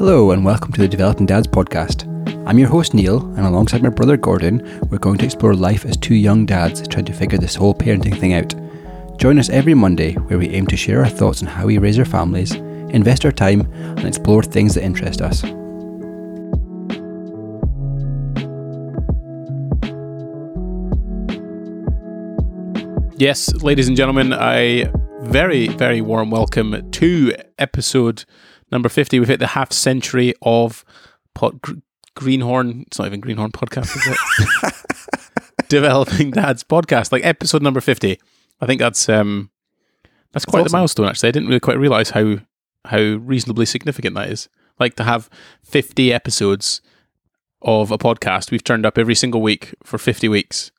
Hello, and welcome to the Developing Dads podcast. I'm your host, Neil, and alongside my brother Gordon, we're going to explore life as two young dads trying to figure this whole parenting thing out. Join us every Monday where we aim to share our thoughts on how we raise our families, invest our time, and explore things that interest us. Yes, ladies and gentlemen, I very, very warm welcome to episode number 50. We've hit the half century of pod, Gr- Greenhorn. It's not even Greenhorn podcast, is it? Developing Dad's podcast, like episode number 50. I think that's um that's quite awesome. the milestone actually. I didn't really quite realize how how reasonably significant that is. Like to have 50 episodes of a podcast. We've turned up every single week for 50 weeks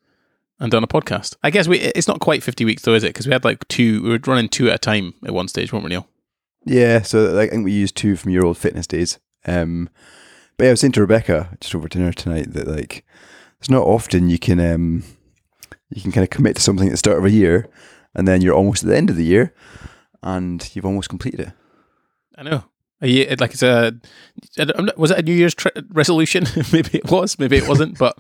and done a podcast. I guess we it's not quite 50 weeks though, is it? Because we had like two we were running two at a time at one stage, weren't we, Neil? Yeah, so I think we used two from your old fitness days. Um, but yeah, I was saying to Rebecca just over dinner tonight that like it's not often you can um, you can kind of commit to something at the start of a year, and then you're almost at the end of the year, and you've almost completed it. I know. A like it's a, was it a New Year's tre- resolution? maybe it was, maybe it wasn't, but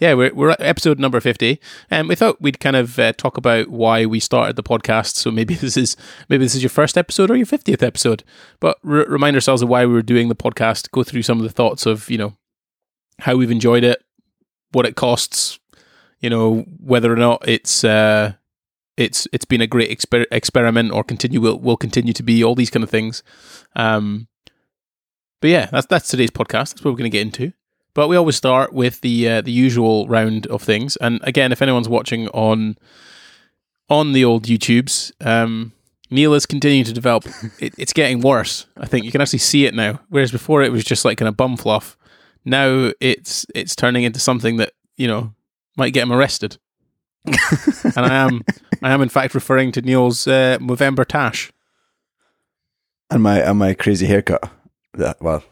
yeah, we're, we're at episode number 50. And we thought we'd kind of uh, talk about why we started the podcast. So maybe this is, maybe this is your first episode or your 50th episode, but re- remind ourselves of why we were doing the podcast, go through some of the thoughts of, you know, how we've enjoyed it, what it costs, you know, whether or not it's, uh, it's it's been a great exper- experiment or continue will will continue to be all these kind of things. Um, but yeah, that's that's today's podcast. That's what we're going to get into. But we always start with the uh, the usual round of things. And again, if anyone's watching on on the old YouTubes, um, Neil is continuing to develop. It, it's getting worse. I think you can actually see it now. Whereas before it was just like kind of bum fluff. Now it's it's turning into something that you know might get him arrested. and I am I am in fact referring to Neil's uh, Movember Tash. And my and my crazy haircut. That well,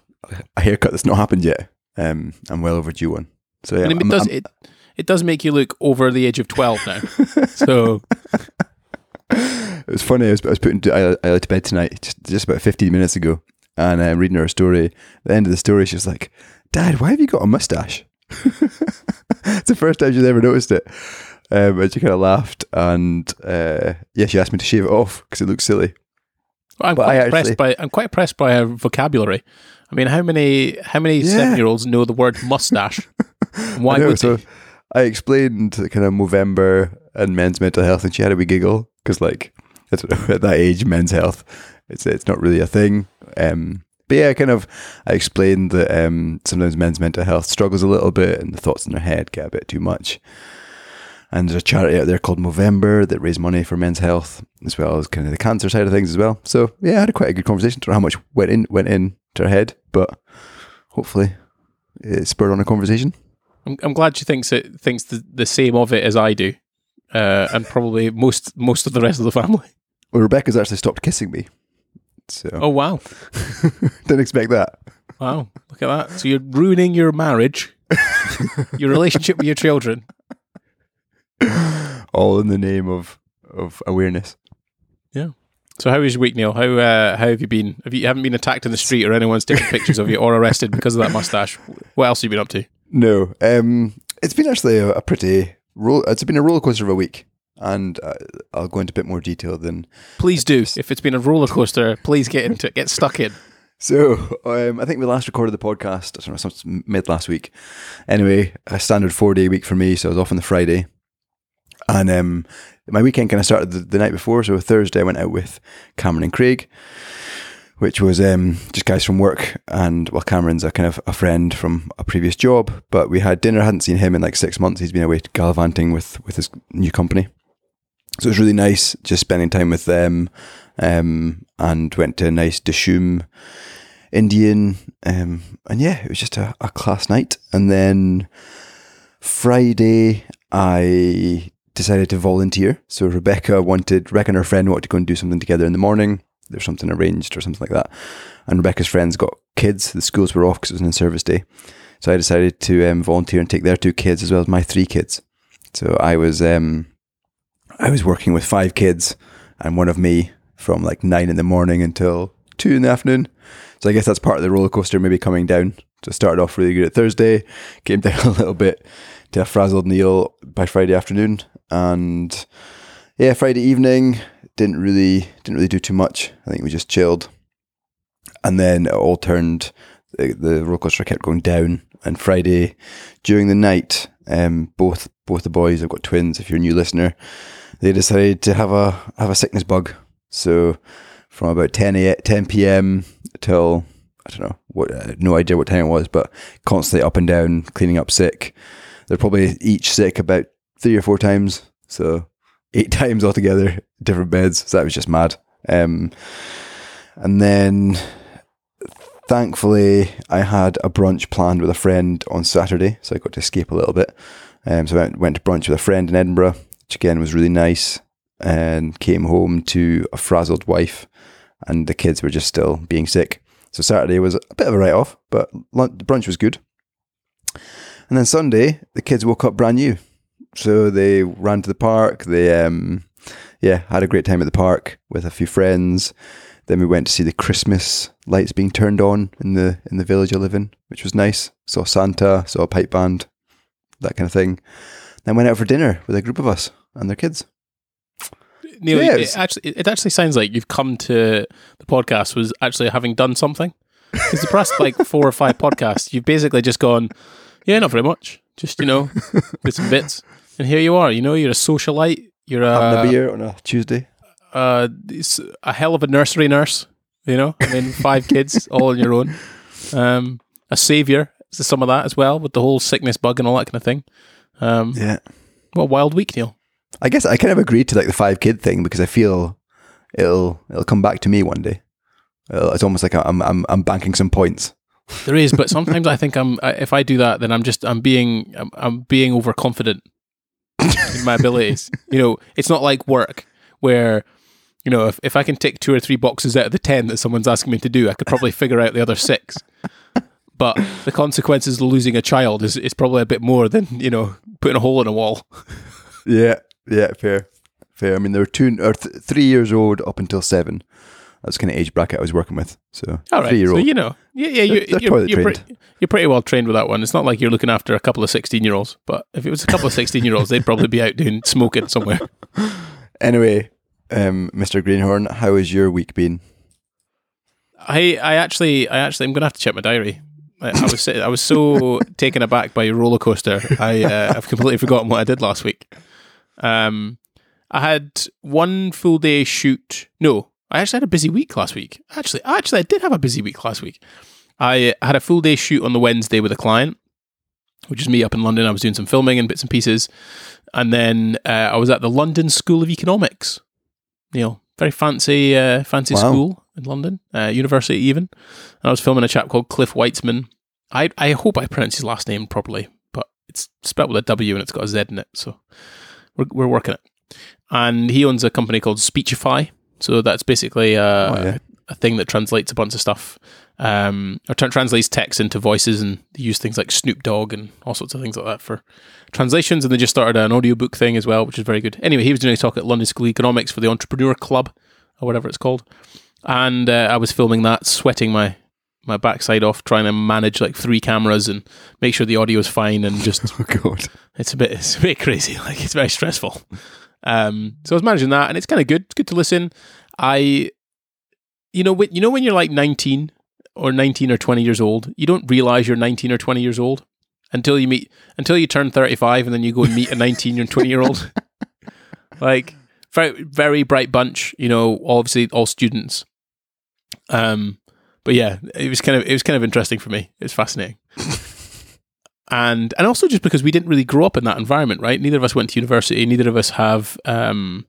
a haircut that's not happened yet. Um, I'm well overdue one. So yeah, and it I'm- does I'm- it it does make you look over the age of twelve now. so It was funny. I was, I was putting I, I to bed tonight, just, just about 15 minutes ago, and I'm reading her a story. At the end of the story, she's like, "Dad, why have you got a mustache?" it's the first time she's ever noticed it. Um, and she kind of laughed, and uh, yeah, she asked me to shave it off because it looks silly. I'm But quite I impressed actually- by I'm quite impressed by her vocabulary. I mean, how many how many Yeah. seven year olds know the word mustache? Why I know, would so they? I explained kind of Movember and men's mental health, and she had a wee giggle because, like, I don't know, at that age, men's health, it's it's not really a thing. Um, but yeah, kind of, I explained that um, sometimes men's mental health struggles a little bit, and the thoughts in their head get a bit too much. And there's a charity out there called Movember that raise money for men's health, as well as kind of the cancer side of things as well. So yeah, I had a quite a good conversation. Don't know how much went in went in to her head, but hopefully it spurred on a conversation. I'm, I'm glad she thinks it thinks the, the same of it as I do, uh, and probably most most of the rest of the family. Well, Rebecca's actually stopped kissing me. So Oh wow, didn't expect that. wow! Look at that. So you're ruining your marriage, your relationship with your children. All in the name of of awareness. Yeah. So how was your week, Neil? How uh, how have you been? Have you, you haven't been attacked in the street or anyone's taking pictures of you or arrested because of that mustache? What else have you been up to? No, um, it's been actually a, a pretty roll. It's been a roller coaster of a week, and uh, I'll go into a bit more detail than Please do. If it's been a roller coaster, please get into it. Get stuck in. So, um, I think we last recorded the podcast I don't know, mid last week. Anyway, a standard four day week for me, so I was off on the Friday. And um, my weekend kind of started the, the night before. So, Thursday, I went out with Cameron and Craig, which was um, just guys from work. And well, Cameron's a kind of a friend from a previous job, but we had dinner. I hadn't seen him in like six months. He's been away gallivanting with, with his new company. So, it was really nice just spending time with them um, and went to a nice Dishoom Indian. Um, and yeah, it was just a, a class night. And then Friday, I decided to volunteer. So Rebecca wanted, Rebecca and her friend wanted to go and do something together in the morning. There's something arranged or something like that. And Rebecca's friends got kids. The schools were off because it was an in-service day. So I decided to um, volunteer and take their two kids as well as my three kids. So I was um, I was working with five kids and one of me from like nine in the morning until two in the afternoon. So I guess that's part of the roller coaster, maybe coming down. So started off really good at Thursday, came down a little bit to a frazzled Neil by Friday afternoon, and yeah, Friday evening didn't really didn't really do too much. I think we just chilled, and then it all turned. The, the roller coaster kept going down, and Friday during the night, um, both both the boys, I've got twins. If you're a new listener, they decided to have a have a sickness bug. So from about 10 a 10 p.m. till I don't know what uh, no idea what time it was, but constantly up and down, cleaning up sick. They're probably each sick about three or four times, so eight times altogether, different beds. So that was just mad. Um, and then thankfully, I had a brunch planned with a friend on Saturday, so I got to escape a little bit. Um, so I went, went to brunch with a friend in Edinburgh, which again was really nice, and came home to a frazzled wife, and the kids were just still being sick. So Saturday was a bit of a write off, but lunch, brunch was good. And then Sunday, the kids woke up brand new. So they ran to the park. They, um, yeah, had a great time at the park with a few friends. Then we went to see the Christmas lights being turned on in the in the village I live in, which was nice. Saw Santa, saw a pipe band, that kind of thing. Then went out for dinner with a group of us and their kids. Neil, Yeah, it it, actually it actually sounds like you've come to the podcast was actually having done something. Because the past like four or five podcasts, you've basically just gone, yeah, not very much, just you know, bits and bits, and here you are. You know, you're a socialite. You're Having a a beer on a Tuesday. uh, a hell of a nursery nurse. You know, I mean, five kids all on your own. Um, a savior to some of that as well, with the whole sickness bug and all that kind of thing. Um, Yeah. what a wild week, Neil. I guess I kind of agreed to like the five kid thing because I feel it'll it'll come back to me one day. Uh, It's almost like I'm I'm I'm banking some points. There is, but sometimes I think I'm. If I do that, then I'm just I'm being I'm, I'm being overconfident in my abilities. You know, it's not like work where you know if, if I can tick two or three boxes out of the ten that someone's asking me to do, I could probably figure out the other six. But the consequences of losing a child is is probably a bit more than you know putting a hole in a wall. Yeah, yeah, fair, fair. I mean, they were two or th- three years old up until seven. That's kind of age bracket I was working with. So All right, three year old. so you know, yeah, yeah, you, They're you're, you're, trained. pretty, you're pretty well trained with that one. It's not like you're looking after a couple of sixteen year olds. But if it was a couple of sixteen year olds, they'd probably be out doing smoking somewhere. Anyway, um, Mr. Greenhorn, how has your week been? I, I actually, I actually, I'm gonna have to check my diary. I, I was, I was so taken aback by your roller coaster. I, uh, I've completely forgotten what I did last week. Um, I had one full day shoot. No, I actually had a busy week last week. Actually, actually, I did have a busy week last week. I had a full day shoot on the Wednesday with a client, which is me up in London. I was doing some filming and bits and pieces, and then uh, I was at the London School of Economics. Neil, very fancy, uh, fancy Wow. school in London, uh, university even. And I was filming a chap called Cliff Weitzman. I I hope I pronounced his last name properly, but it's spelled with a W and it's got a Z in it, so we're we're working it. And he owns a company called Speechify, so that's basically uh, Oh, yeah. a thing that translates a bunch of stuff, um, or tra- translates text into voices, and they use things like Snoop Dogg and all sorts of things like that for translations. And they just started an audiobook thing as well, which is very good. Anyway, he was doing a talk at London School of Economics for the Entrepreneur Club, or whatever it's called, and uh, I was filming that, sweating my my backside off, trying to manage like three cameras and make sure the audio is fine, and just Oh God. it's a bit it's a bit crazy. Like it's very stressful. Um, so I was managing that, and it's kind of good. It's good to listen. I, you know, when, you know when you're like 19 or 19 or 20 years old, you don't realize you're 19 or 20 years old until you meet until you turn 35, and then you go and meet a 19 or 20 year old. like very very bright bunch. You know, obviously all students. Um, but yeah, it was kind of it was kind of interesting for me. It was fascinating and and also just because we didn't really grow up in that environment, right? Neither of us went to university. Neither of us have. Um,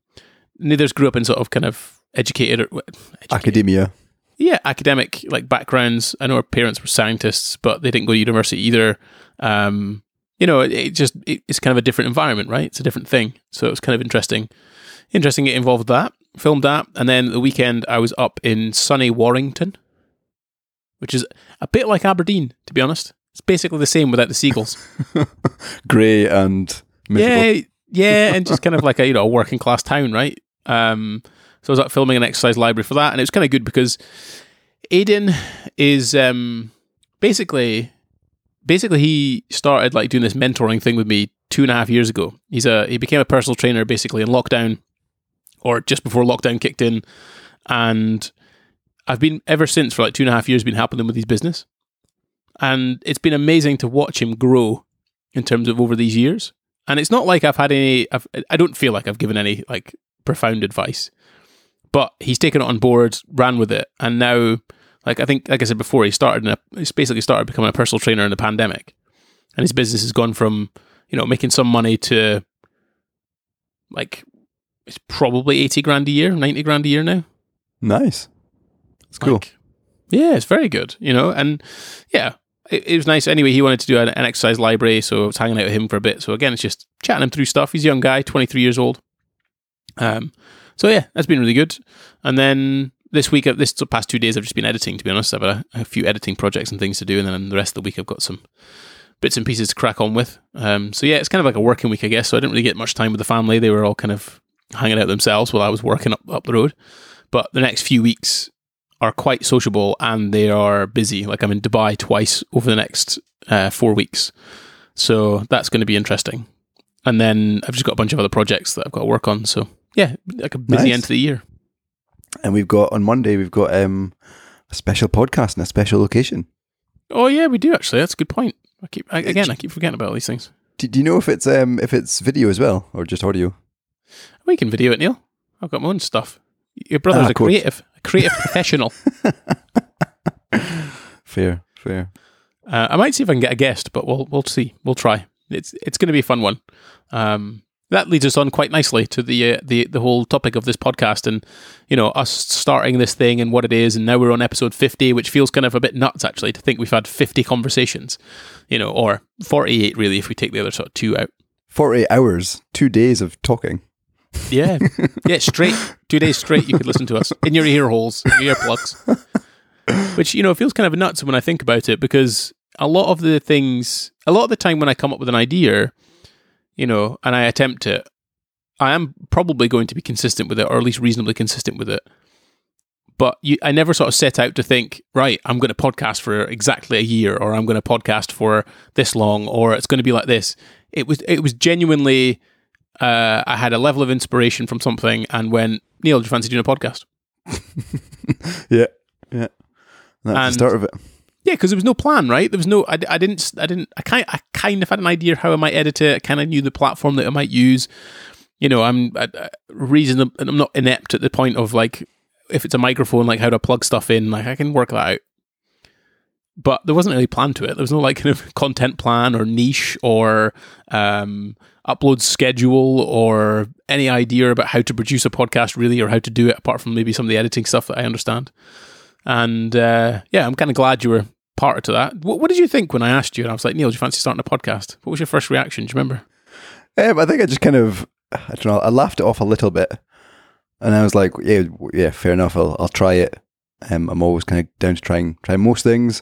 neither of us grew up in sort of kind of educated or educated, Academia. yeah, academic like backgrounds. I know our parents were scientists, but they didn't go to university either. Um, you know, it, it just it, it's kind of a different environment, right? It's a different thing. So it was kind of interesting. Interesting. It involved that, filmed that, and then the weekend I was up in sunny Warrington, which is a bit like Aberdeen, to be honest. It's basically the same without the seagulls. Grey and miserable. Yeah, yeah, and just kind of like a you know a working class town, right? Um, so I was up filming an exercise library for that, and it was kind of good because Aiden is um, basically basically he started like doing this mentoring thing with me two and a half years ago. He's a he became a personal trainer basically in lockdown or just before lockdown kicked in, and I've been ever since for like two and a half years been helping him with his business, and it's been amazing to watch him grow in terms of over these years. And it's not like I've had any. I've, I don't feel like I've given any like profound advice, but he's taken it on board, ran with it, and now, like I think, like I said before, he started. In a, he's basically started becoming a personal trainer in the pandemic, and his business has gone from you know making some money to like it's probably eighty grand a year, ninety grand a year now. Nice. It's cool. Like, yeah, it's very good, you know, and yeah, it, it was nice. Anyway, he wanted to do an, an, exercise library, so I was hanging out with him for a bit. So again, it's just chatting him through stuff. He's a young guy, 23 years old. Um, so yeah, that's been really good. And then this week, this past two days, I've just been editing. To be honest, I've had a, a few editing projects and things to do, and then the rest of the week, I've got some bits and pieces to crack on with. Um, so yeah, it's kind of like a working week, I guess. So I didn't really get much time with the family. They were all kind of hanging out themselves while I was working up up the road. But the next few weeks are quite sociable and they are busy. Like I'm in Dubai twice over the next uh, four weeks. So that's going to be interesting. And then I've just got a bunch of other projects that I've got to work on. So yeah, like a busy Nice. end to the year. And we've got on Monday we've got um, a special podcast in a special location. Oh yeah, we do actually. That's a good point. I keep I, again, I keep forgetting about all these things. Do, do you know if it's um if it's video as well or just audio? We can video it, Neil. I've got my own stuff. Your brother's Ah, a creative, creative professional. Fair, fair. Uh, I might see if I can get a guest, but we'll we'll see. We'll try. It's it's going to be a fun one. Um, that leads us on quite nicely to the uh, the the whole topic of this podcast, and you know us starting this thing and what it is, and now we're on episode fifty, which feels kind of a bit nuts actually to think we've had fifty conversations, you know, or forty eight really if we take the other sort of two out. Forty hours, two days of talking. Yeah, yeah, straight two days straight. You could listen to us in your ear holes, your earplugs. Which you know feels kind of nuts when I think about it because a lot of the things, a lot of the time when I come up with an idea, you know, and I attempt it, I am probably going to be consistent with it, or at least reasonably consistent with it. But you, I never sort of set out to think, right, I'm going to podcast for exactly a year, or I'm going to podcast for this long, or it's going to be like this. It was, it was genuinely, uh, I had a level of inspiration from something, and went, Neil, do you fancy doing a podcast? Yeah, yeah. That's the start of it. Yeah, because there was no plan, right? There was no. I, I didn't. I didn't. I kind. I kind of had an idea how I might edit it. I kind of knew the platform that I might use. You know, I'm I, I, reasonable. I'm not inept at the point of like if it's a microphone, like how to plug stuff in. Like I can work that out. But there wasn't any plan to it. There was no like kind of content plan or niche or um, upload schedule or any idea about how to produce a podcast really or how to do it apart from maybe some of the editing stuff that I understand. And uh, yeah, I'm kind of glad you were part of that. What, what did you think when I asked you? And I was like, Neil, do you fancy starting a podcast? What was your first reaction? Do you remember? Um, I think I just kind of, I don't know, I laughed it off a little bit, and I was like, yeah, yeah, fair enough. I'll, I'll try it. Um, I'm always kind of down to trying try most things,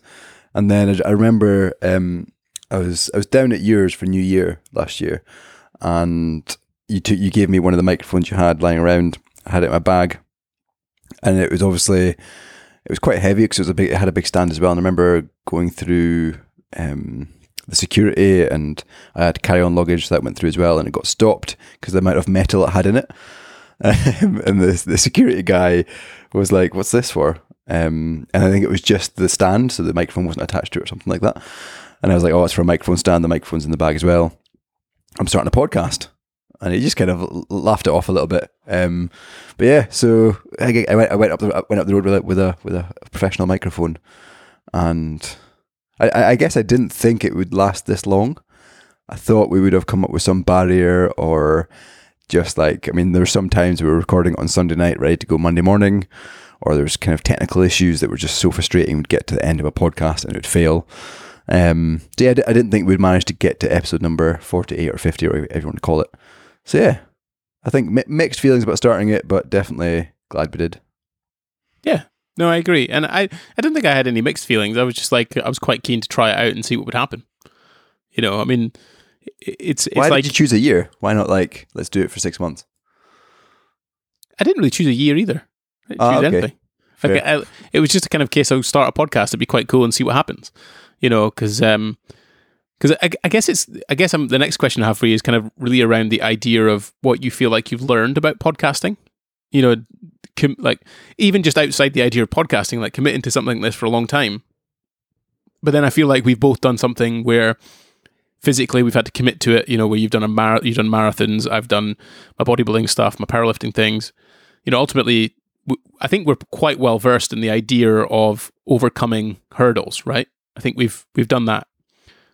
and then I, I remember um, I was I was down at yours for New Year last year, and you took you gave me one of the microphones you had lying around. I had it in my bag, and it was obviously it was quite heavy because it was a big it had a big stand as well. And I remember going through um, the security and I had carry on luggage that went through as well and it got stopped because the amount of metal it had in it. Um, and the, the security guy was like, What's this for? Um, and I think it was just the stand, so the microphone wasn't attached to it or something like that. And I was like, Oh, it's for a microphone stand. The microphone's in the bag as well. I'm starting a podcast. And he just kind of laughed it off a little bit. Um, but yeah, so I, I went I went up the I went up the road with a with a with a professional microphone, and I- I, I guess I didn't think it would last this long. I thought we would have come up with some barrier or just like I mean, there's some times we were recording on Sunday night, ready to go Monday morning, or there's kind of technical issues that were just so frustrating. We'd get to the end of a podcast and it would fail. Um, so yeah, I didn't think we'd manage to get to episode number forty-eight or fifty, or whatever you want to call it. So yeah, I think mi- mixed feelings about starting it, but definitely glad we did. Yeah. No, I agree. And I, I didn't think I had any mixed feelings. I was just like, I was quite keen to try it out and see what would happen. You know, I mean, it's, it's Why like, did you choose a year? Why not like let's do it for six months? I didn't really choose a year either. I didn't Ah, choose okay. anything. I, it was just a kind of case. I'll start a podcast. It'd be quite cool and see what happens. You know, because um, because I, I, guess it's I guess I'm, the next question I have for you is kind of really around the idea of what you feel like you've learned about podcasting. You know, com- like even just outside the idea of podcasting, like committing to something like this for a long time. But then I feel like we've both done something where physically we've had to commit to it. You know, where you've done a mar- you've done marathons, I've done my bodybuilding stuff, my powerlifting things. You know, ultimately, I think we're quite well versed in the idea of overcoming hurdles, right? I think we've we've done that.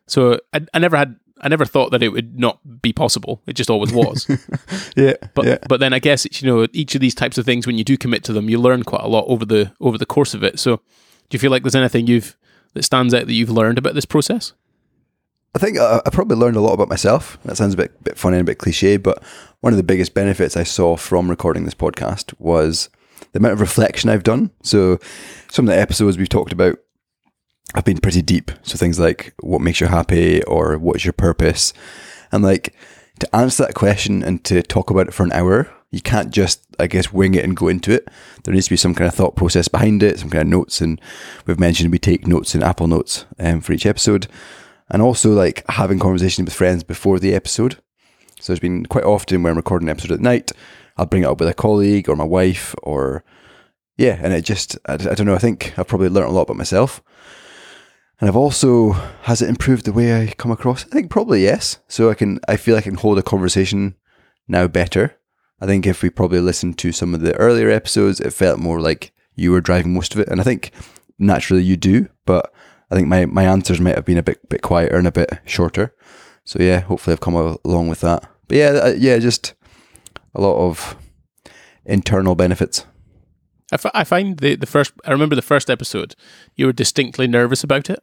So I, I never had I never thought that it would not be possible. It just always was. yeah. But yeah. but then I guess you know each of these types of things when you do commit to them, you learn quite a lot over the over the course of it. So do you feel like there's anything you've that stands out that you've learned about this process? I think I, I probably learned a lot about myself. That sounds a bit bit funny and a bit cliche, but one of the biggest benefits I saw from recording this podcast was the amount of reflection I've done. So some of the episodes we've talked about have been pretty deep. So things like what makes you happy or what's your purpose. And like to answer that question and to talk about it for an hour, you can't just, I guess, wing it and go into it. There needs to be some kind of thought process behind it, some kind of notes. And we've mentioned we take notes in Apple Notes um, for each episode. And also like having conversations with friends before the episode. So there's been quite often when I'm recording an episode at night, I'll bring it up with a colleague or my wife or yeah, and it just I, I don't know. I think I've probably learned a lot about myself, and I've also has it improved the way I come across. I think probably yes. So I can I feel I can hold a conversation now better. I think if we probably listened to some of the earlier episodes, it felt more like you were driving most of it, and I think naturally you do, but I think my, my answers might have been a bit bit quieter and a bit shorter. So yeah, hopefully I've come along with that. But yeah, uh, yeah, just a lot of internal benefits. I, f- I find the, the first, I remember the first episode, you were distinctly nervous about it.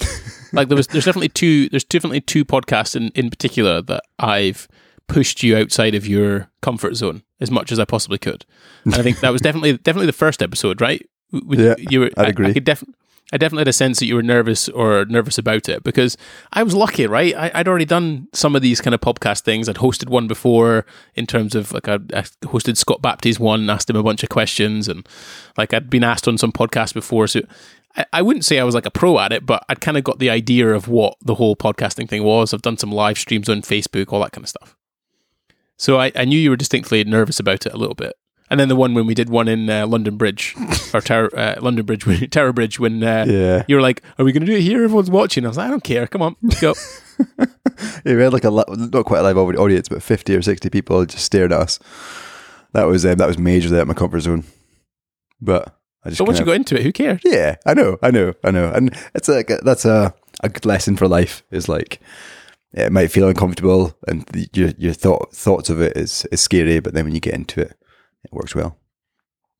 like there was, there's definitely two, there's definitely two podcasts in, in particular that I've pushed you outside of your comfort zone as much as I possibly could. And I think that was definitely, definitely the first episode, right? yeah, you were, I'd agree. I, I could definitely, I definitely had a sense that you were nervous or nervous about it because I was lucky, right? I, would already done some of these kind of podcast things. I'd hosted one before in terms of like I, I hosted Scott Baptie's one, asked him a bunch of questions, and like I'd been asked on some podcasts before. So I, I wouldn't say I was like a pro at it, but I'd kind of got the idea of what the whole podcasting thing was. I've done some live streams on Facebook, all that kind of stuff. So I, I knew you were distinctly nervous about it a little bit. And then the one when we did one in uh, London Bridge or Tower, uh, London Bridge, Tower Bridge, when uh, yeah. you were like, "Are we going to do it here? Everyone's watching." I was like, "I don't care. Come on, let's go." yeah, we had like a not quite a live audience, but fifty or sixty people just stared at us. That was um, that was majorly out of my comfort zone. But I just. But once you got into it, who cares? Yeah, I know, I know, I know, and it's like a, that's a a good lesson for life. Is like it might feel uncomfortable, and the, your your thought thoughts of it is is scary, but then when you get into it it works well.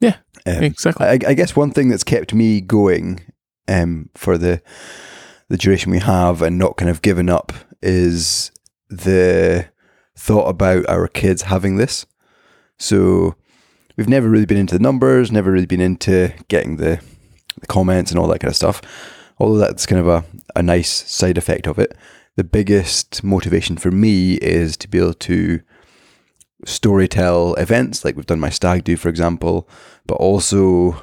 Yeah, um, exactly. I, I, guess one thing that's kept me going um, for the the duration we have and not kind of given up is the thought about our kids having this. So we've never really been into the numbers, never really been into getting the, the comments and all that kind of stuff. Although that's kind of a, a nice side effect of it. The biggest motivation for me is to be able to storytell events, like we've done my stag do, for example, but also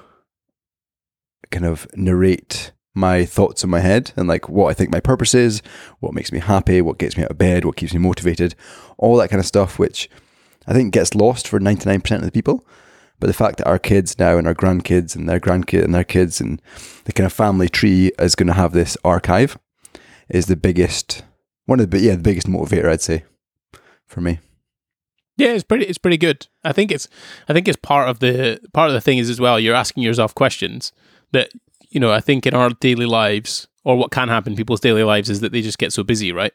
kind of narrate my thoughts in my head and like what I think my purpose is, what makes me happy, what gets me out of bed, what keeps me motivated, all that kind of stuff, which I think gets lost for 99% of the people. But the fact that our kids now and our grandkids and their grandkids and their kids and the kind of family tree is going to have this archive is the biggest, one of the, yeah, the biggest motivator, I'd say, for me. Yeah, it's pretty. It's pretty good. I think it's. I think it's part of the part of the thing is as well. You're asking yourself questions that you know. I think in our daily lives, or what can happen in people's daily lives, is that they just get so busy, right?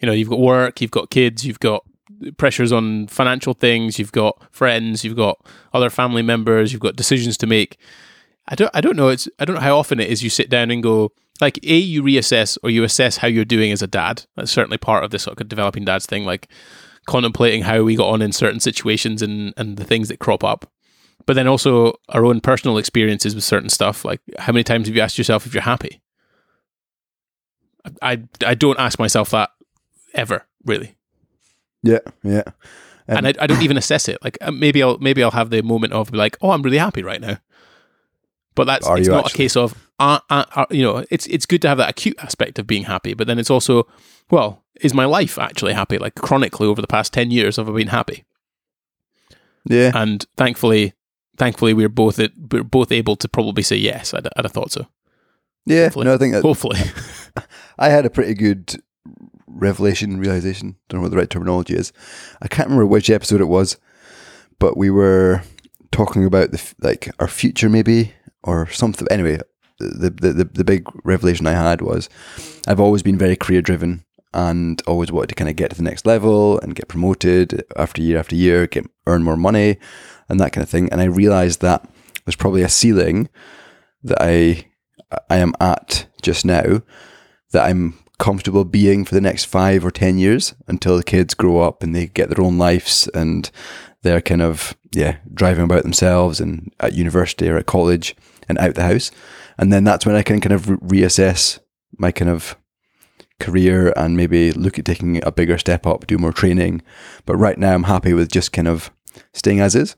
You know, you've got work, you've got kids, you've got pressures on financial things, you've got friends, you've got other family members, you've got decisions to make. I don't. I don't know. It's. I don't know how often it is you sit down and go like a you reassess or you assess how you're doing as a dad. That's certainly part of this sort of developing dads thing. Like contemplating how we got on in certain situations and, and the things that crop up. But then also our own personal experiences with certain stuff. Like, how many times have you asked yourself if you're happy? I, I don't ask myself that ever, really. Yeah, yeah. Um, and I, I don't even assess it. Like uh, maybe I'll maybe I'll have the moment of like, oh, I'm really happy right now. But that's it's not actually? a case of uh, uh, uh, you know it's it's good to have that acute aspect of being happy, but then it's also well, is my life actually happy? Like chronically over the past ten years, have I been happy? Yeah. And thankfully, thankfully, we're both we're both able to probably say yes. I'd, I'd have thought so. yeah. hopefully. No, I think that Hopefully, I had a pretty good revelation, realization. Don't know what the right terminology is. I can't remember which episode it was, but we were talking about the like our future, maybe or something. Anyway, the the the, the big revelation I had was I've always been very career driven and always wanted to kind of get to the next level and get promoted after year after year, get earn more money and that kind of thing. And I realized that there's probably a ceiling that I I am at just now that I'm comfortable being for the next five or ten years until the kids grow up and they get their own lives and they're kind of yeah driving about themselves and at university or at college and out the house. And then that's when I can kind of re- reassess my kind of career and maybe look at taking a bigger step up do more training. But right now I'm happy with just kind of staying as is.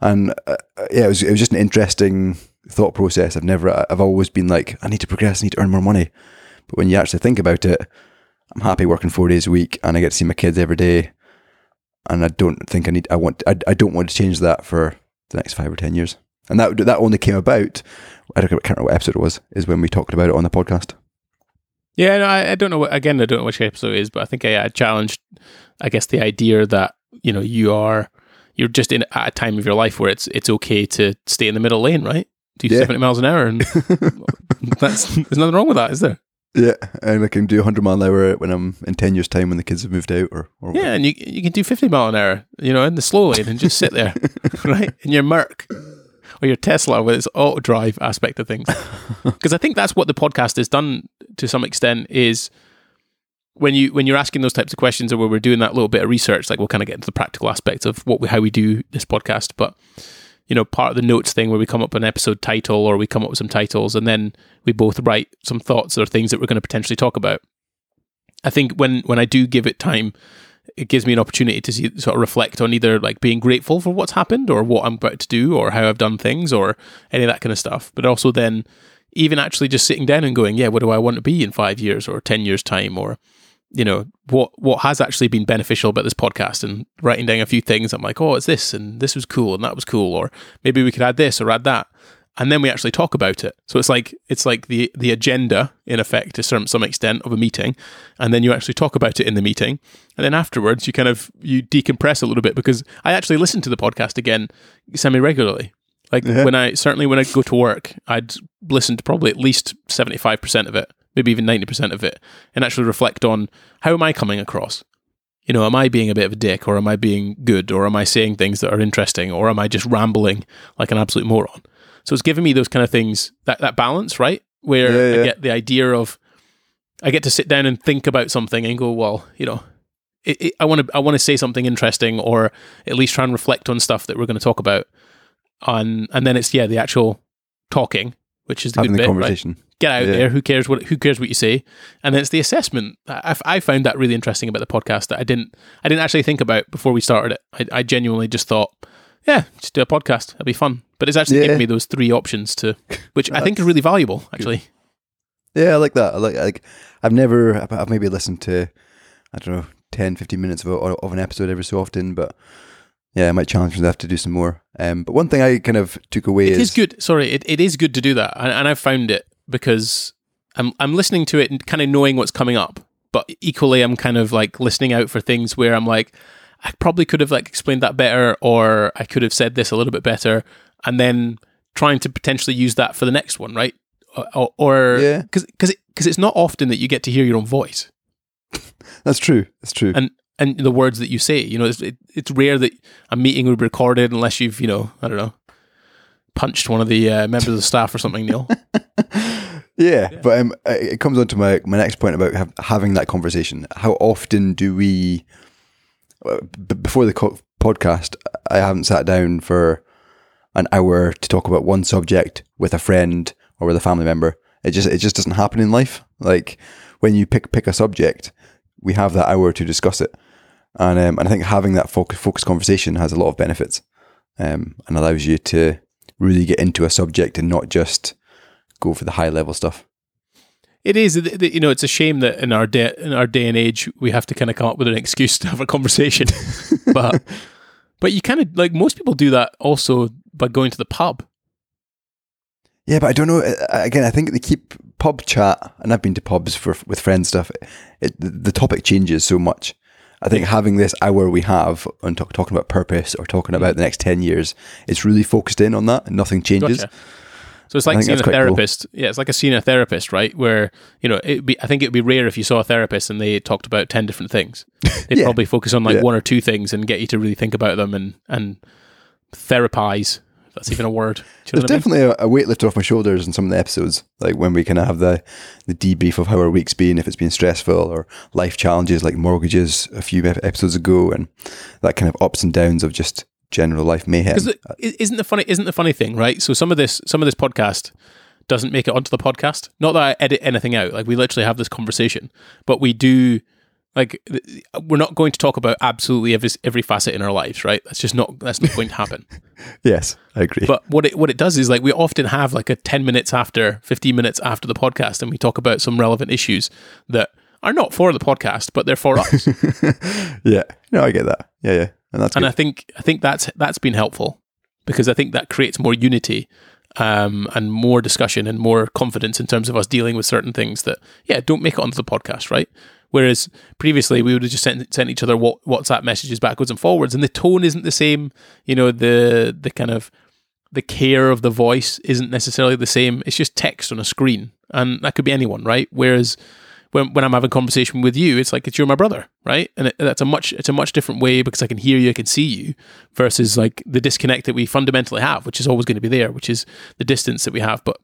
And uh, yeah it was, it was just an interesting thought process. I've never I've always been like I need to progress I need to earn more money. But when you actually think about it, I'm happy working four days a week and I get to see my kids every day. And I don't think I need, I want, I, I don't want to change that for the next five or 10 years. And that, that only came about, I don't, remember what episode it was, is when we talked about it on the podcast. yeah. No, I, I don't know. What, again, I don't know which episode it is, but I think I, I challenged, I guess, the idea that you know you are you're just in at a time of your life where it's it's okay to stay in the middle lane, right? Do Yeah. 70 miles an hour, and that's there's nothing wrong with that, is there? Yeah. And I can do 100 mile an hour when I'm in 10 years' time when the kids have moved out or, or Yeah, and you you can do 50 mile an hour, you know, in the slow lane and just sit there, right? In your Merc or your Tesla with its auto drive aspect of things. Because I think that's what the podcast has done to some extent is when you when you're asking those types of questions or where we're doing that little bit of research, like we'll kind of get into the practical aspects of what we, how we do this podcast, but you know, part of the notes thing where we come up with an episode title or we come up with some titles and then we both write some thoughts or things that we're going to potentially talk about. I think when when I do give it time, it gives me an opportunity to see, sort of reflect on either like being grateful for what's happened or what I'm about to do or how I've done things or any of that kind of stuff. But also then even actually just sitting down and going, yeah, what do I want to be in five years or ten years time or you know what what has actually been beneficial about this podcast and writing down a few things i'm like oh it's this and this was cool and that was cool or maybe we could add this or add that and then we actually talk about it so it's like it's like the the agenda in effect to some some extent of a meeting and then you actually talk about it in the meeting and then afterwards you kind of you decompress a little bit because i actually listen to the podcast again semi regularly like when i certainly when i go to work i'd listen to probably at least 75% of it maybe even 90% of it and actually reflect on how am I coming across? You know, am I being a bit of a dick or am I being good or am I saying things that are interesting or am I just rambling like an absolute moron? So it's giving me those kind of things, that, that balance, right? Where Yeah, yeah. I get the idea of, I get to sit down and think about something and go, well, you know, it, it, I want to I want to say something interesting or at least try and reflect on stuff that we're going to talk about. On and then it's yeah the actual talking, which is the having good the bit, right? conversation. get out Yeah. there. Who cares what? Who cares what you say? And then it's the assessment. I, I found that really interesting about the podcast that I didn't I didn't actually think about before we started it. I, I genuinely just thought, yeah, just do a podcast. It'll be fun. But it's actually Yeah. given me those three options to, which I think are really valuable. Actually, Yeah, I like that. I like, like I've never, I've- I've maybe listened to, I don't know, 10, 15 minutes of, a, of an episode every so often, but yeah, I might challenge myself to do some more. Um, but one thing I kind of took away it is, is good. Sorry, it, it is good to do that, and, and I've found it because I'm I'm listening to it and kind of knowing what's coming up, but equally I'm kind of like listening out for things where I'm like, I probably could have like explained that better, or I could have said this a little bit better, and then trying to potentially use that for the next one, right? Or, or Yeah. because because because it's not often that you get to hear your own voice that's true. That's true. and and the words that you say. You know, it's it, it's rare that a meeting would be recorded unless you've you know I don't know punched one of the uh, members of the staff or something, Neil. Yeah, but um, it comes on to my, my next point about have, having that conversation. How often do we, uh, before the co- podcast, I haven't sat down for an hour to talk about one subject with a friend or with a family member. It just it just doesn't happen in life. Like when you pick pick a subject, we have that hour to discuss it, and um, and I think having that focus focused conversation has a lot of benefits, um, and allows you to really get into a subject and not just go for the high level stuff. It is, you know, it's a shame that in our day in our day and age we have to kind of come up with an excuse to have a conversation, but but you kind of like most people do that also by going to the pub. Yeah, but I don't know. uh, Again, I think they keep pub chat, and I've been to pubs for with friends stuff. It, the topic changes so much. I think having this hour we have on talk, talking about purpose or talking about the next ten years, it's really focused in on that, and nothing changes. Gotcha. So it's like seeing a quite cool. therapist. Yeah, it's like a seeing a therapist, right? Where you know, it'd be. I think it would be rare if you saw a therapist and they talked about ten different things. They'd Yeah. probably focus on like Yeah. one or two things and get you to really think about them and and therapize. That's even a word. There's what I mean? definitely a, a weight lifted off my shoulders in some of the episodes, like when we kind of have the the debrief of how our week's been, if it's been stressful or life challenges like mortgages a few episodes ago, and that kind of ups and downs of just general life mayhem. Isn't the funny isn't the funny thing, right? So some of this some of this podcast doesn't make it onto the podcast. Not that I edit anything out. Like we literally have this conversation, but we do. Like we're not going to talk about absolutely every every facet in our lives, right? That's just not that's not going to happen. yes, I agree. But what it what it does is like we often have like a ten minutes after, fifteen minutes after the podcast, and we talk about some relevant issues that are not for the podcast, but they're for us. yeah, no, I get that. Yeah, yeah, and that's and good. I think I think that's that's been helpful because I think that creates more unity um, and more discussion and more confidence in terms of us dealing with certain things that yeah don't make it onto the podcast, right? Whereas previously we would have just sent sent each other WhatsApp messages backwards and forwards, and the tone isn't the same. You know the the kind of the care of the voice isn't necessarily the same. It's just text on a screen, and that could be anyone, right? Whereas when when I'm having a conversation with you, it's like it's you're my brother, right? And it, that's a much it's a much different way because I can hear you, I can see you, versus like the disconnect that we fundamentally have, which is always going to be there, which is the distance that we have. But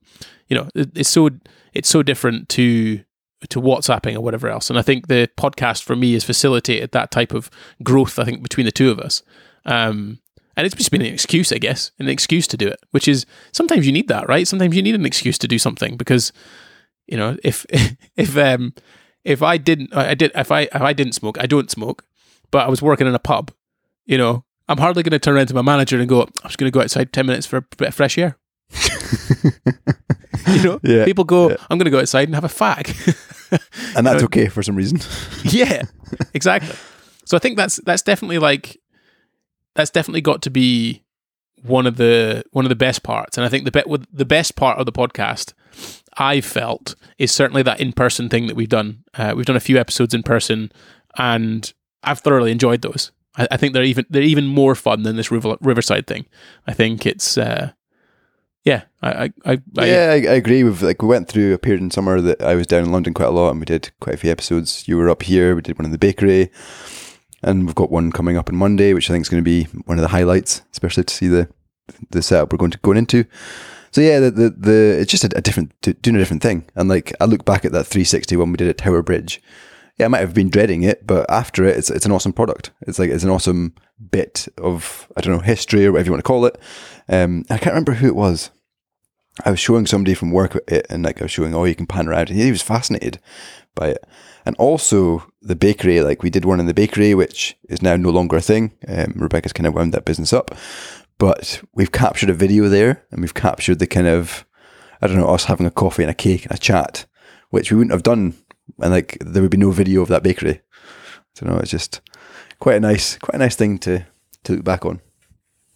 you know, it, it's so it's so different to to WhatsApping or whatever else. And I think the podcast for me has facilitated that type of growth. I think between the two of us. Um, and it's just been an excuse, I guess, an excuse to do it, which is sometimes you need that, right? Sometimes you need an excuse to do something because, you know, if if um if I didn't, I did if I if I didn't smoke, I don't smoke, but I was working in a pub, you know, I'm hardly going to turn around to my manager and go, I'm just going to go outside ten minutes for a bit of fresh air. you know, Yeah, people go, I'm going to go outside and have a fag. and that's okay for some reason. yeah, exactly. So I think that's that's definitely like that's definitely got to be one of the one of the best parts. And I think the be- with the best part of the podcast I felt is certainly that in person thing that we've done. Uh, we've done a few episodes in person, and I've thoroughly enjoyed those. I, I think they're even they're even more fun than this river, Riverside thing. I think it's. Uh, yeah, I, I, I, yeah, I, I agree. With like we went through a period in summer that I was down in London quite a lot, and we did quite a few episodes. You were up here. We did one in the bakery, and we've got one coming up on Monday, which I think is going to be one of the highlights, especially to see the the setup we're going to going into. So yeah, the the, the it's just a, a different doing a different thing. And like I look back at that 360 when we did at Tower Bridge. Yeah, I might have been dreading it, but after it, it's it's an awesome product. It's like it's an awesome bit of I don't know history or whatever you want to call it. Um, I can't remember who it was. I was showing somebody from work it, and like I was showing, oh, you can pan around, and he was fascinated by it. And also the bakery, like we did one in the bakery, which is now no longer a thing. Um, Rebecca's kind of wound that business up, but we've captured a video there, and we've captured the kind of, I don't know, us having a coffee and a cake and a chat, which we wouldn't have done, and like there would be no video of that bakery. I don't know. it's just quite a nice, quite a nice thing to to look back on.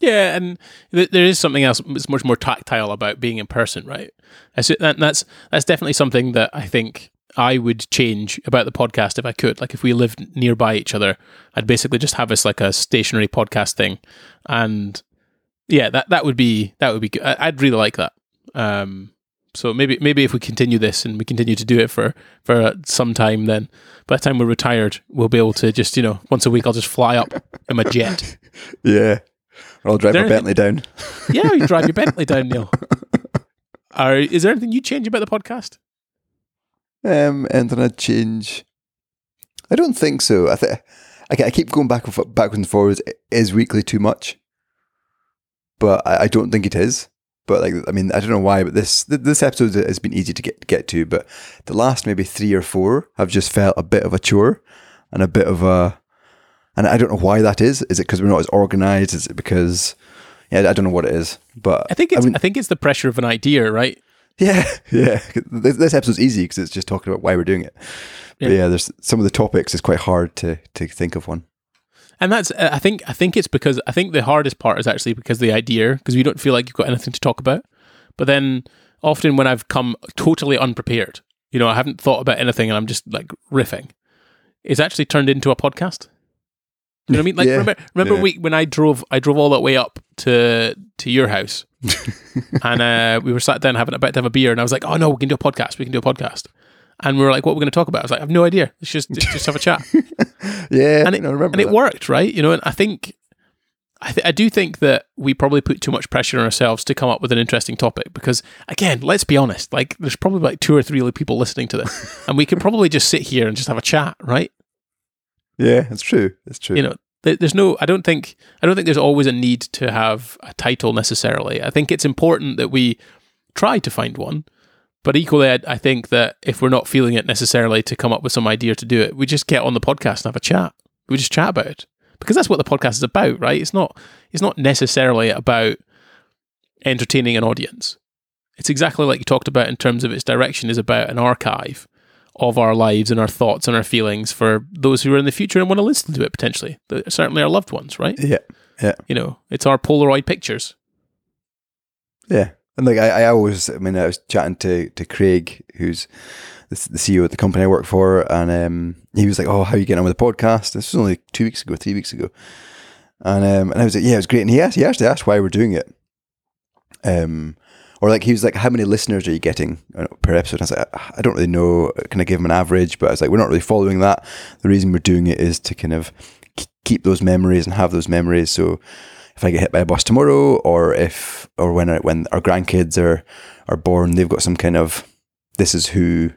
Yeah, and th- there is something else that's much more tactile about being in person, right? That's that, that's that's definitely something that I think I would change about the podcast if I could. Like if we lived nearby each other, I'd basically just have us like a stationary podcast thing, and yeah, that that would be that would be good. I'd really like that. Um, so maybe maybe if we continue this and we continue to do it for for some time, then by the time we're retired, we'll be able to just you know once a week I'll just fly up in my jet. Yeah, or I'll drive my Bentley down. Yeah, you drive your Bentley down, Neil. Are, is there anything you change about the podcast? Um, and then I'd change. I don't think so. I think I, I keep going back and backwards and forwards. Is weekly too much? But I, I don't think it is. But like, I mean, I don't know why. But this th- this episode has been easy to get get to. But the last maybe three or four have just felt a bit of a chore and a bit of a. And I don't know why that is. Is it because we're not as organized? Is it because yeah, I don't know what it is, but I think it's I, mean, think it's the pressure of an idea, right? Yeah, yeah. This, this episode's easy because it's just talking about why we're doing it. But yeah. yeah, there's some of the topics is quite hard to to think of one. And that's uh, I think I think it's because I think the hardest part is actually because the idea because we don't feel like you've got anything to talk about. But then often when I've come totally unprepared, you know, I haven't thought about anything and I'm just like riffing, it's actually turned into a podcast. You know what I mean? Like yeah. remember, remember yeah. we when I drove I drove all that way up to to your house, and uh, we were sat down having about to have a beer, and I was like, "Oh no, we can do a podcast. We can do a podcast." And we were like, "What we're we going to talk about?" I was like, "I have no idea. Let's just just have a chat." yeah, and it, no, and it worked, right? You know, and I think I, th- I do think that we probably put too much pressure on ourselves to come up with an interesting topic because, again, let's be honest, like there's probably like two or three people listening to this, and we could probably just sit here and just have a chat, right? Yeah, it's true. It's true. You know, there's no. I don't think. I don't think there's always a need to have a title necessarily. I think it's important that we try to find one, but equally, I, I think that if we're not feeling it necessarily to come up with some idea to do it, we just get on the podcast and have a chat. We just chat about it because that's what the podcast is about, right? It's not. It's not necessarily about entertaining an audience. It's exactly like you talked about in terms of its direction is about an archive of our lives and our thoughts and our feelings for those who are in the future and want to listen to it potentially. Certainly our loved ones, right? Yeah. Yeah. You know, it's our Polaroid pictures. Yeah. And like I, I always I mean I was chatting to to Craig, who's the, the CEO of the company I work for, and um, he was like, "Oh, how are you getting on with the podcast?" This was only two weeks ago, three weeks ago, and um, and I was like, "Yeah, it was great." And he asked, he actually asked why we're doing it. Um, or like he was like, how many listeners are you getting uh, per episode? And I was like, I don't really know. Can I give him an average? But I was like, we're not really following that. The reason we're doing it is to kind of keep those memories and have those memories. So if I get hit by a bus tomorrow, or if or when when our grandkids are are born, they've got some kind of this is who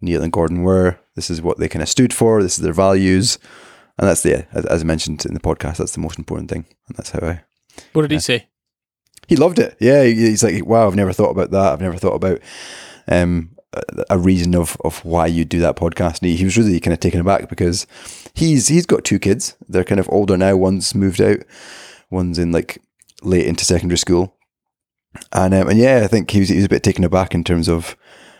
Neil and Gordon were. This is what they kind of stood for. This is their values, and that's the as I mentioned in the podcast. That's the most important thing, and that's how I. What did he say? He loved it. Yeah, he's like, wow, I've never thought about that. I've never thought about um, a reason of, of why you do that podcast. And he, he was really kind of taken aback because he's he's got two kids. They're kind of older now. One's moved out. One's in like late into secondary school. And um, and yeah, I think he was he was a bit taken aback in terms of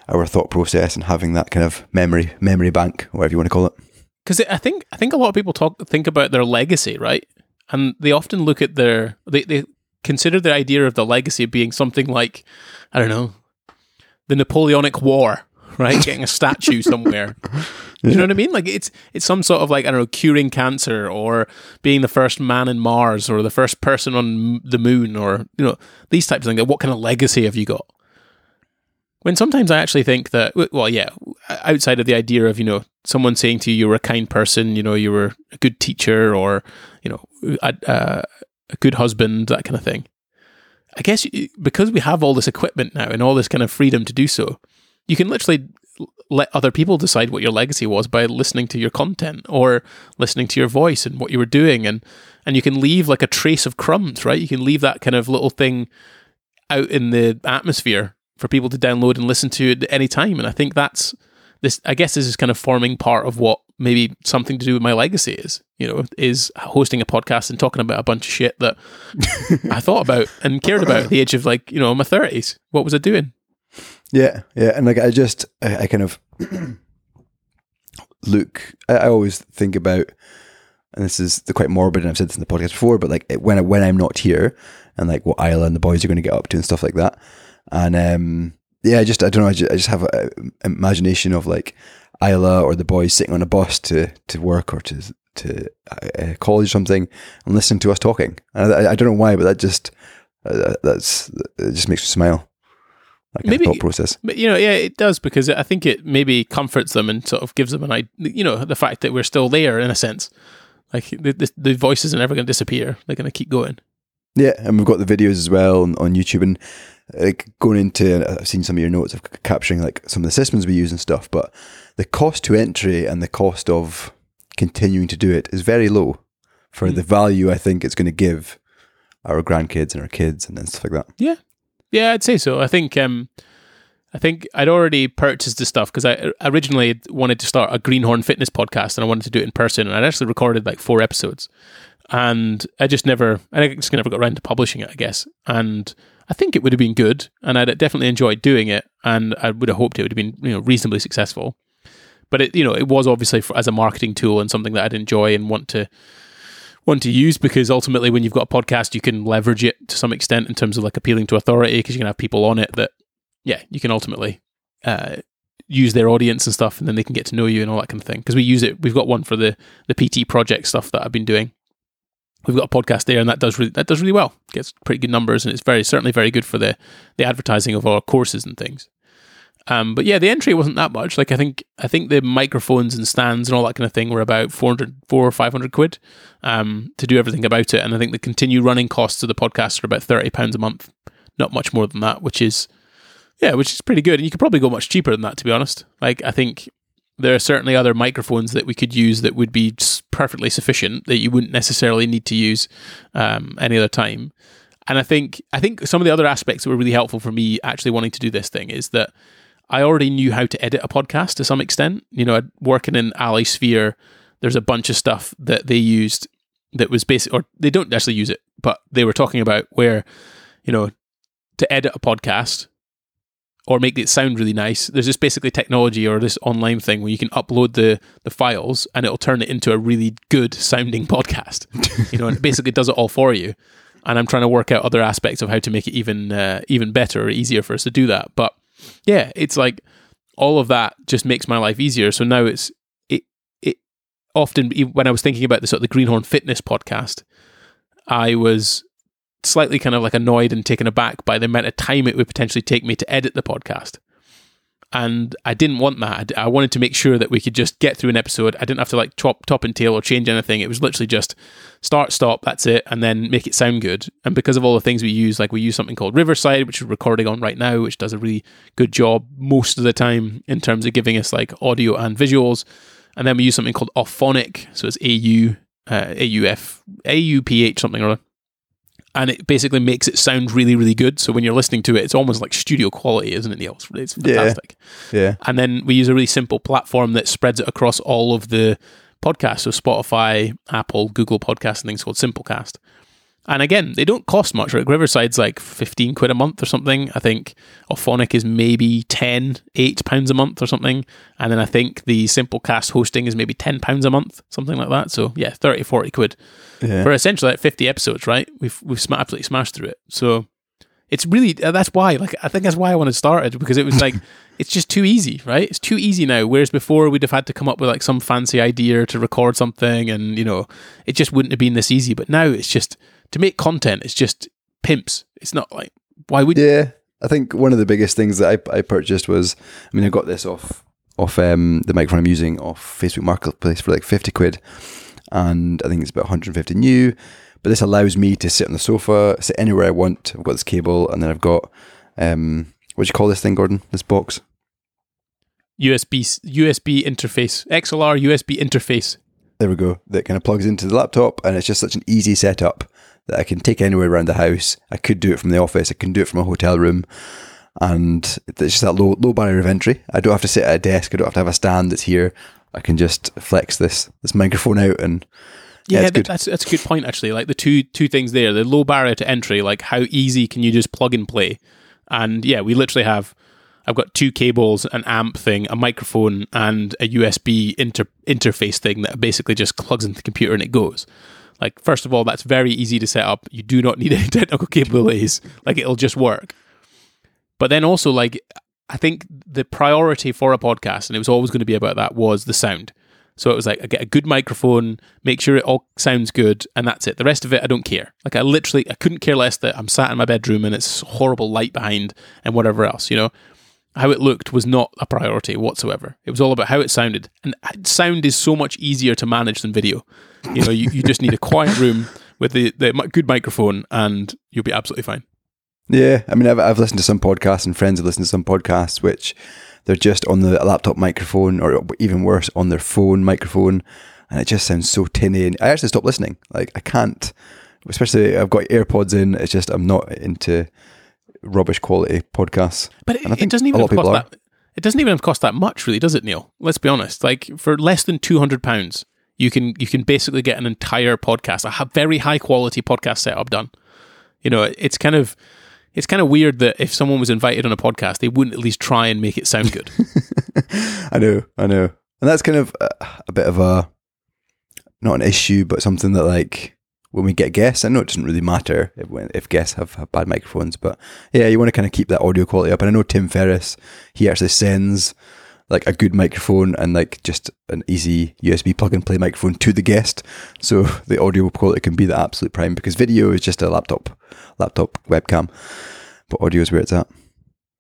our thought process and having that kind of memory memory bank, whatever you want to call it. Because I think I think a lot of people talk think about their legacy, right? And they often look at their they, they consider the idea of the legacy being something like, I don't know, the Napoleonic War, right? Getting a statue somewhere. You know what I mean? Like it's it's some sort of like I don't know, curing cancer or being the first man in Mars or the first person on the moon or you know these types of things. What kind of legacy have you got? When sometimes I actually think that, well, yeah, outside of the idea of you know someone saying to you you were a kind person, you know, you were a good teacher, or you know, a, a, a good husband, that kind of thing. I guess because we have all this equipment now and all this kind of freedom to do so, you can literally let other people decide what your legacy was by listening to your content or listening to your voice and what you were doing. And and you can leave like a trace of crumbs right? You can leave that kind of little thing out in the atmosphere for people to download and listen to at any time. And i think that's this i guess this is kind of forming part of what maybe something to do with my legacy is, you know, is hosting a podcast and talking about a bunch of shit that I thought about and cared about at the age of like, you know, my 30s. What was I doing? Yeah. Yeah. And like, I just, I, I kind of look, I, I, always think about, and this is the quite morbid, and I've said this in the podcast before, but like when, I, when I'm not here and like what Isla and the boys are going to get up to and stuff like that. And, um, yeah, I just, I don't know, I just, I just have an imagination of like, Isla or the boys sitting on a bus to, to work or to to uh, college or something and listening to us talking. I, I, don't know why, but that just uh, that's it just makes me smile. maybe thought process. But you know, yeah, it does because I think it maybe comforts them and sort of gives them an idea. You know, the fact that we're still there in a sense. Like the, the, the voices are never going to disappear; they're going to keep going. Yeah, and we've got the videos as well on, on YouTube, and like going into. I've seen some of your notes of capturing like some of the systems we use and stuff, but the cost to entry and the cost of continuing to do it is very low for mm. the value I think it's going to give our grandkids and our kids and then stuff like that. Yeah, yeah, I'd say so. I think um, I think I'd already purchased the stuff because I originally wanted to start a Greenhorn Fitness podcast and I wanted to do it in person, and I'd actually recorded like four episodes. and I just never, I just never got around to publishing it, I guess. And I think it would have been good, and I'd definitely enjoyed doing it, and I would have hoped it would have been, you know, reasonably successful. But it, you know, it was obviously for, as a marketing tool and something that I'd enjoy and want to want to use because ultimately, when you've got a podcast, you can leverage it to some extent in terms of like appealing to authority because you can have people on it that, yeah, you can ultimately uh, use their audience and stuff, and then they can get to know you and all that kind of thing. Because we use it, we've got one for the the PT project stuff that I've been doing. We've got a podcast there, and that does really that does really well. Gets pretty good numbers, and it's very certainly very good for the the advertising of our courses and things. Um, but yeah, the entry wasn't that much. Like I think I think the microphones and stands and all that kind of thing were about 400, 4 or five hundred quid um, to do everything about it. And I think the continued running costs of the podcast are about thirty pounds a month, not much more than that, which is yeah, which is pretty good. And you could probably go much cheaper than that, to be honest. Like I think there are certainly other microphones that we could use that would be perfectly sufficient that you wouldn't necessarily need to use um, any other time. And I think I think some of the other aspects that were really helpful for me actually wanting to do this thing is that I already knew how to edit a podcast to some extent. You know, working in Alisphere, there's a bunch of stuff that they used that was basic, or they don't actually use it, but they were talking about where, you know, to edit a podcast or make it sound really nice. There's this basically technology or this online thing where you can upload the the files and it'll turn it into a really good sounding podcast. you know, and it basically does it all for you. And I'm trying to work out other aspects of how to make it even uh, even better or easier for us to do that. But yeah, it's like all of that just makes my life easier. So now it's it it often when I was thinking about the sort of the Greenhorn Fitness podcast, I was slightly kind of like annoyed and taken aback by the amount of time it would potentially take me to edit the podcast. And I didn't want that. I wanted to make sure that we could just get through an episode. I didn't have to like top, top and tail or change anything. It was literally just start, stop, that's it, and then make it sound good. And because of all the things we use, like we use something called Riverside, which we're recording on right now, which does a really good job most of the time in terms of giving us like audio and visuals. And then we use something called Auphonic, so it's AU, uh, AUF, AUPH, something or other and it basically makes it sound really, really good. So when you're listening to it, it's almost like studio quality, isn't it, Neil? It's, fantastic. Yeah. yeah. And then we use a really simple platform that spreads it across all of the podcasts, so Spotify, Apple, Google Podcasts, and things called Simplecast. And again, they don't cost much. Right? Riverside's like 15 quid a month or something. I think Auphonic is maybe 10, 8 pounds a month or something. And then I think the Simplecast hosting is maybe 10 pounds a month, something like that. So yeah, 30, 40 quid yeah. for essentially like 50 episodes, right? We've, we've sm- absolutely smashed through it. So it's really, uh, that's why, like, I think that's why I wanted to start it because it was like, it's just too easy, right? It's too easy now. Whereas before we'd have had to come up with like some fancy idea to record something and, you know, it just wouldn't have been this easy. But now it's just, to make content, it's just pimps. It's not like why would yeah. I think one of the biggest things that I, I purchased was I mean I got this off off um, the microphone I'm using off Facebook Marketplace for like fifty quid, and I think it's about 150 new. But this allows me to sit on the sofa, sit anywhere I want. I've got this cable, and then I've got um, what do you call this thing, Gordon? This box. USB USB interface, XLR USB interface. There we go. That kind of plugs into the laptop, and it's just such an easy setup that I can take anywhere around the house. I could do it from the office. I can do it from a hotel room, and it's just that low low barrier of entry. I don't have to sit at a desk. I don't have to have a stand that's here. I can just flex this this microphone out and. Yeah, yeah that's that's a good point actually. Like the two two things there, the low barrier to entry, like how easy can you just plug and play? And yeah, we literally have I've got two cables, an amp thing, a microphone, and a USB inter- interface thing that basically just plugs into the computer and it goes. Like, first of all, that's very easy to set up. You do not need any technical capabilities. Like, it'll just work. But then also, like, I think the priority for a podcast, and it was always going to be about that, was the sound. So it was like, I get a good microphone, make sure it all sounds good, and that's it. The rest of it, I don't care. Like, I literally, I couldn't care less that I'm sat in my bedroom and it's horrible light behind and whatever else, you know? How it looked was not a priority whatsoever. It was all about how it sounded. And uh, sound is so much easier to manage than video. You know, you, you just need a quiet room with the, the good microphone and you'll be absolutely fine. Yeah, I mean, I've, I've listened to some podcasts and friends have listened to some podcasts which they're just on the laptop microphone or even worse, on their phone microphone. And it just sounds so tinny. And I actually stopped listening. Like, I can't, especially I've got AirPods in. It's just, I'm not into rubbish quality podcasts. But it, it doesn't even cost that. It doesn't even cost that much, really, does it, Neil? Let's be honest. Like for less than two hundred pounds, you can you can basically get an entire podcast, a very high quality podcast setup done. You know, it's kind of it's kind of weird that if someone was invited on a podcast, they wouldn't at least try and make it sound good. I know, I know, and that's kind of a, a bit of a not an issue, but something that like when we get guests, I know it doesn't really matter if, if guests have, have bad microphones, but yeah, you want to kind of keep that audio quality up. And I know Tim Ferriss, he actually sends like a good microphone and like just an easy USB plug and play microphone to the guest, so the audio quality can be the absolute prime. Because video is just a laptop laptop webcam, but audio is where it's at.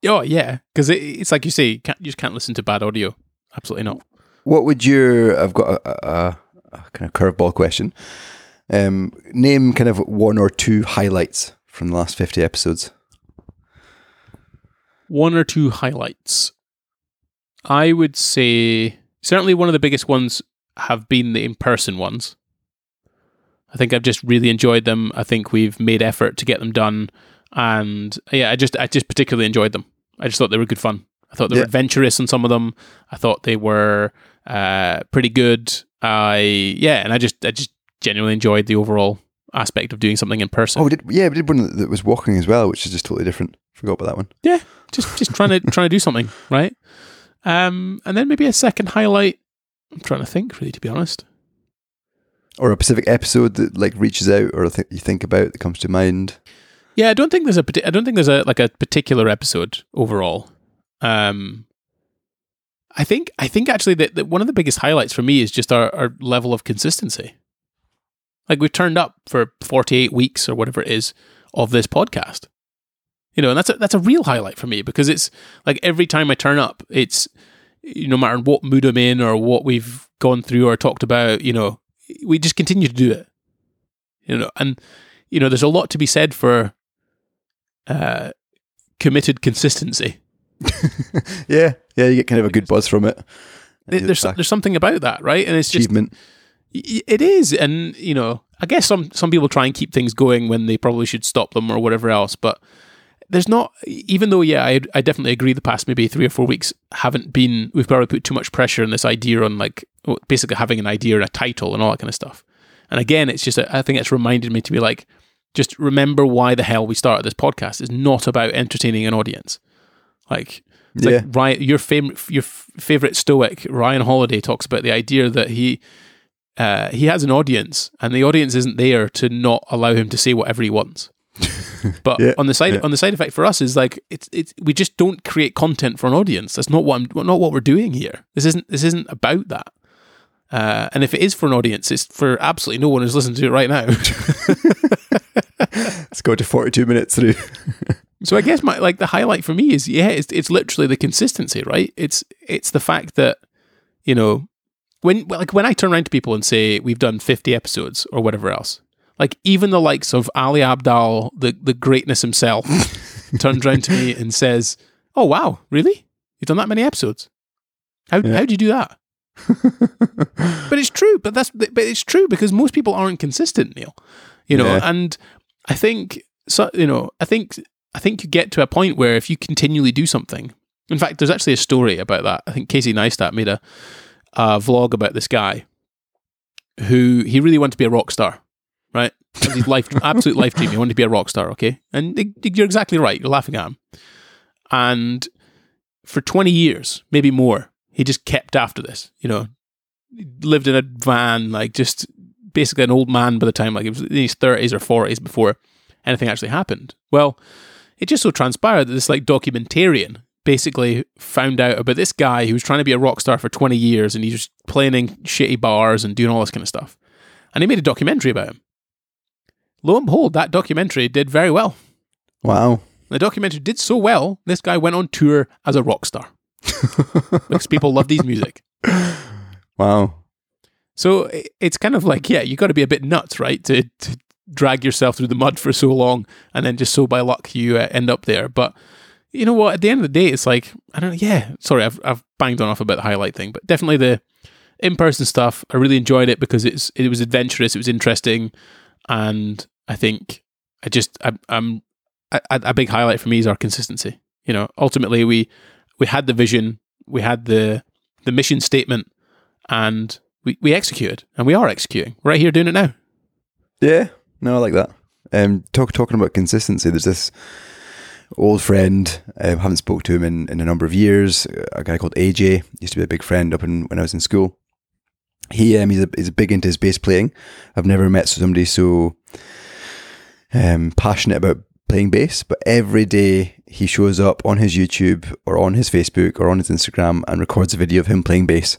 oh yeah, because it, it's like you say, you, can't, you just can't listen to bad audio. Absolutely not. What would your? I've got a, a, a kind of curveball question. Um, name kind of one or two highlights from the last fifty episodes. One or two highlights. I would say certainly one of the biggest ones have been the in person ones. I think I've just really enjoyed them. I think we've made effort to get them done, and yeah, I just I just particularly enjoyed them. I just thought they were good fun. I thought they Yeah. were adventurous on some of them. I thought they were uh, pretty good. I yeah, and I just I just genuinely enjoyed the overall aspect of doing something in person. Oh, we did yeah, we did one that was walking as well, which is just totally different. Forgot about that one. Yeah, just just trying to trying to do something, right? Um, and then maybe a second highlight. I'm trying to think, really, to be honest. Or a specific episode that like reaches out, or th- you think about that comes to mind. Yeah, I don't think there's a I don't think there's a like a particular episode overall. Um, I think I think actually that, that one of the biggest highlights for me is just our, our level of consistency. Like we've turned up for 48 weeks or whatever it is of this podcast. You know, and that's a, that's a real highlight for me because it's like every time I turn up, it's you know, no matter what mood I'm in or what we've gone through or talked about, you know, we just continue to do it. You know, and you know, there's a lot to be said for uh, committed consistency. yeah, yeah, you get kind of a good buzz from it. There's there's something about that, right? And it's just achievement. It is, and you know, I guess some some people try and keep things going when they probably should stop them or whatever else. But there's not, even though, yeah, I I definitely agree. The past maybe three or four weeks haven't been. We've probably put too much pressure on this idea on like basically having an idea and a title and all that kind of stuff. And again, it's just I think it's reminded me to be like, just remember why the hell we started this podcast. It's not about entertaining an audience. Like Yeah. like Ryan, your favorite, your f- favorite Stoic Ryan Holiday talks about the idea that he uh, he has an audience, and the audience isn't there to not allow him to say whatever he wants. But Yeah, on the side yeah. on the side effect for us is like it's it's we just don't create content for an audience. That's not what I'm not what we're doing here. This isn't this isn't about that. Uh, and if it is for an audience, it's for absolutely no one who's listening to it right now. Let's go to forty-two minutes through. So I guess my like the highlight for me is yeah, it's it's literally the consistency, right? It's it's the fact that you know when like when I turn around to people and say we've done fifty episodes or whatever else, like even the likes of Ali Abdaal, the the greatness himself, turns around to me and says, "Oh wow, really? You've done that many episodes? How Yeah. how'd you do that?" but it's true. But that's but it's true because most people aren't consistent, Neil. You know, Yeah. and I think so. You know, I think I think you get to a point where if you continually do something. In fact, there's actually a story about that. I think Casey Neistat made a, a vlog about this guy who he really wanted to be a rock star, right? His life, absolute life dream. He wanted to be a rock star, okay? And you're exactly right. You're laughing at him. And for 20 years, maybe more, he just kept after this. You know, He lived in a van, like just basically an old man by the time, like he was in his 30s or 40s before anything actually happened. Well, it just so transpired that this like documentarian basically found out about this guy who was trying to be a rock star for 20 years and he was playing in shitty bars and doing all this kind of stuff. And he made a documentary about him. Lo and behold, that documentary did very well. Wow. The documentary did so well, this guy went on tour as a rock star because people loved his music. Wow. So it's kind of like, yeah, you got to be a bit nuts, right? To, to drag yourself through the mud for so long and then just so by luck you uh, end up there. But you know what? At the end of the day, it's like, I don't know. Yeah, sorry, I've, I've banged on off about the highlight thing, but definitely the in person stuff. I really enjoyed it because it's it was adventurous, it was interesting. And I think I just, I, I'm, a, a big highlight for me is our consistency. You know, ultimately we, we had the vision, we had the, the mission statement, and we, we executed and we are executing. Right here doing it now. Yeah, no, I like that. Um, talk, talking about consistency, there's this old friend. I um, haven't spoke to him in, in a number of years. A guy called AJ used to be a big friend up in when I was in school. He um, he's a, he's big into his bass playing. I've never met somebody so um, passionate about playing bass, but every day he shows up on his YouTube or on his Facebook or on his Instagram and records a video of him playing bass.